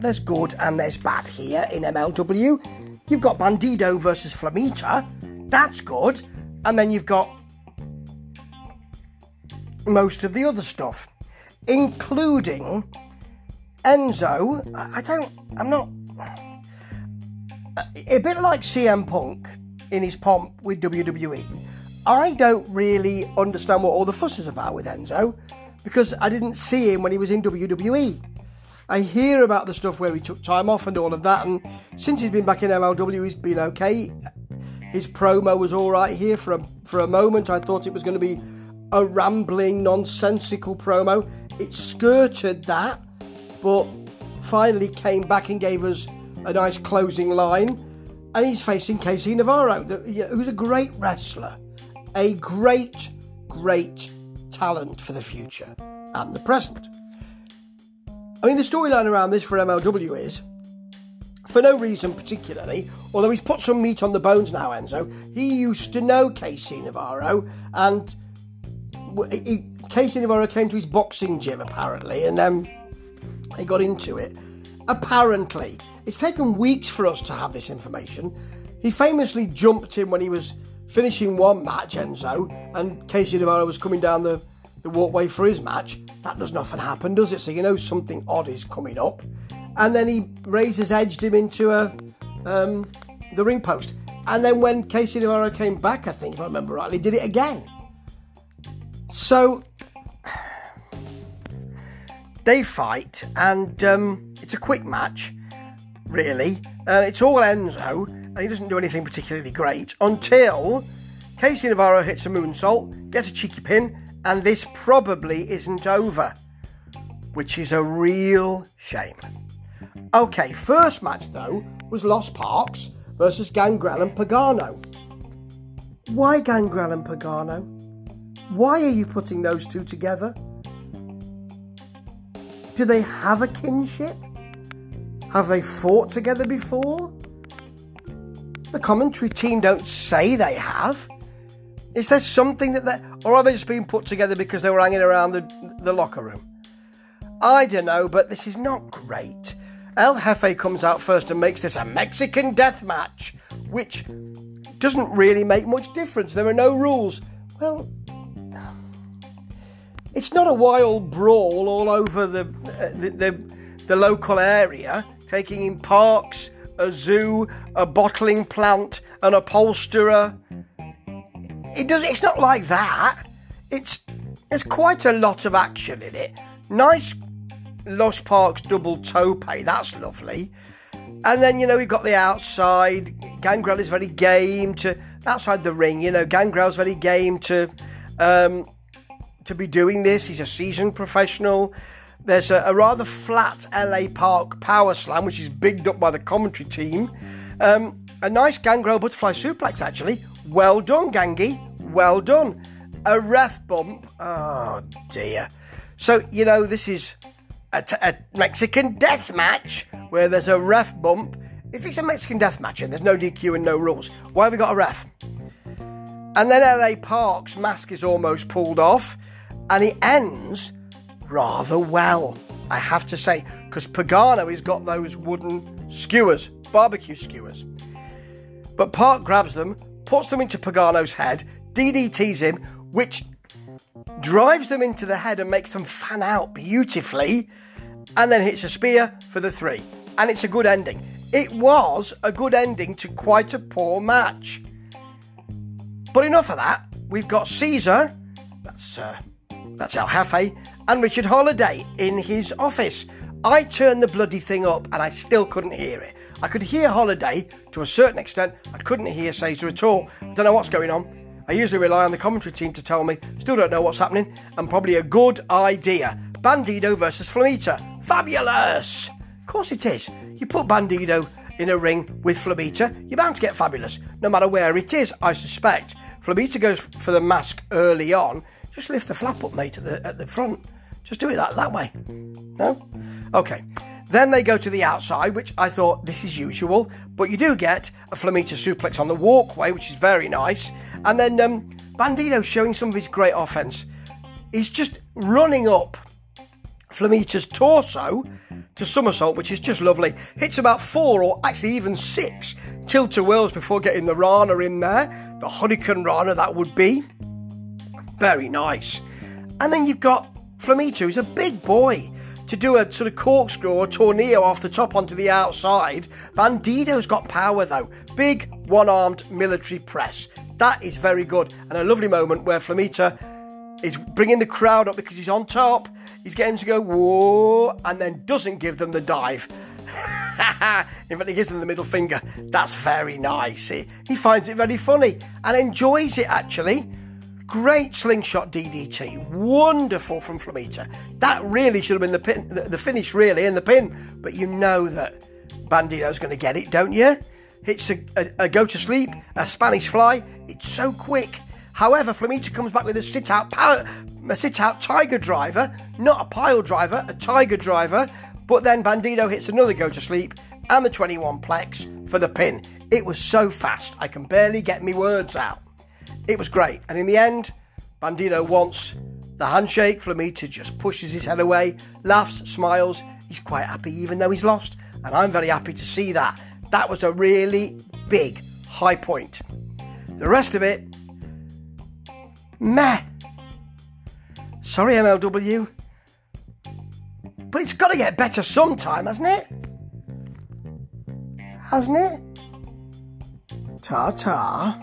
there's good and there's bad here in MLW. You've got Bandido versus Flamita. That's good. And then you've got most of the other stuff, including Enzo. I don't, I'm not. A bit like CM Punk in his pomp with WWE. I don't really understand what all the fuss is about with Enzo because I didn't see him when he was in WWE. I hear about the stuff where he took time off and all of that, and since he's been back in MLW, he's been okay. His promo was all right here for a for a moment. I thought it was going to be a rambling, nonsensical promo. It skirted that, but finally came back and gave us a nice closing line. And he's facing KC Navarro, who's a great wrestler, a great, great talent for the future and the present. I mean, the storyline around this for MLW is, for no reason particularly, although he's put some meat on the bones now, Enzo, he used to know KC Navarro, and he, KC Navarro came to his boxing gym apparently, and then they got into it. Apparently, it's taken weeks for us to have this information. He famously jumped in when he was finishing one match, Enzo, and KC Navarro was coming down the, the walkway for his match. That doesn't often happen, does it? So you know something odd is coming up. And then he Razor's edged him into a um, the ring post. And then when KC Navarro came back, I think if I remember rightly, did it again. So they fight, and um, it's a quick match really. Uh, it's all Enzo, and he doesn't do anything particularly great until KC Navarro hits a moonsault, gets a cheeky pin, and this probably isn't over, which is a real shame. Okay, first match though was Los Parks versus Gangrel and Pagano. Why Gangrel and Pagano? Why are you putting those two together? Do they have a kinship? Have they fought together before? The commentary team don't say they have. Is there something that they or are they just being put together because they were hanging around the, the locker room? I don't know, but this is not great. El Jefe comes out first and makes this a Mexican death match, which doesn't really make much difference. There are no rules. Well, it's not a wild brawl all over the, uh, the, the, the local area taking in parks, a zoo, a bottling plant, an upholsterer. It does. It's not like that. It's there's quite a lot of action in it. Nice Los Parks double tope. That's lovely. And then you know we've got the outside. Gangrel is very game to outside the ring. You know Gangrel's very game to um, to be doing this. He's a seasoned professional. There's a, a, rather flat LA Park power slam, which is bigged up by the commentary team. Um, a nice gangrel butterfly suplex, actually. Well done, Gangi. Well done. A ref bump. Oh, dear. So, you know, this is a, t- a Mexican death match where there's a ref bump. If it's a Mexican death match and there's no DQ and no rules, why have we got a ref? And then LA Park's mask is almost pulled off, and it ends rather well, I have to say, because Pagano has got those wooden skewers, barbecue skewers. But Park grabs them, puts them into Pagano's head, DDTs him, which drives them into the head and makes them fan out beautifully, and then hits a spear for the three. And it's a good ending. It was a good ending to quite a poor match. But enough of that. We've got Caesar, that's uh, that's El Jefe, and Richard Holliday in his office. I turned the bloody thing up and I still couldn't hear it. I could hear Holliday to a certain extent, I couldn't hear Caesar at all. I don't know what's going on. I usually rely on the commentary team to tell me, still don't know what's happening, and probably a good idea. Bandido versus Flamita. Fabulous! Of course it is. You put Bandido in a ring with Flamita, you're bound to get fabulous, no matter where it is, I suspect. Flamita goes for the mask early on. Just lift the flap up, mate, at the, at the front. Just do it that, that way. No? Okay. Then they go to the outside, which I thought this is usual, but you do get a Flamita suplex on the walkway, which is very nice. And then um, Bandido showing some of his great offense. He's just running up Flamita's torso to somersault, which is just lovely. Hits about four or actually even six tilt to whirls before getting the Rana in there. The Hurricane Rana, that would be. Very nice. And then you've got Flamita, who's a big boy. To do a sort of corkscrew or tornado off the top onto the outside. Bandido's got power though. Big one armed military press. That is very good. And a lovely moment where Flamita is bringing the crowd up because he's on top. He's getting to go, whoa, and then doesn't give them the dive. In fact, he gives them the middle finger. That's very nice. He, he finds it very funny and enjoys it actually. Great slingshot DDT, wonderful from Flamita. That really should have been the pin, the, the finish, really, in the pin. But you know that Bandido's going to get it, don't you? Hits a, a, a, go to sleep, a Spanish fly. It's so quick. However, Flamita comes back with a sit out power, a sit out tiger driver, not a pile driver, a tiger driver. But then Bandido hits another go to sleep and the 21 plex for the pin. It was so fast, I can barely get me words out. It was great. And in the end, Bandido wants the handshake. Flamita just pushes his head away, laughs, smiles. He's quite happy even though he's lost. And I'm very happy to see that. That was a really big high point. The rest of it, meh. Sorry, MLW. But it's got to get better sometime, hasn't it? Hasn't it? Ta ta.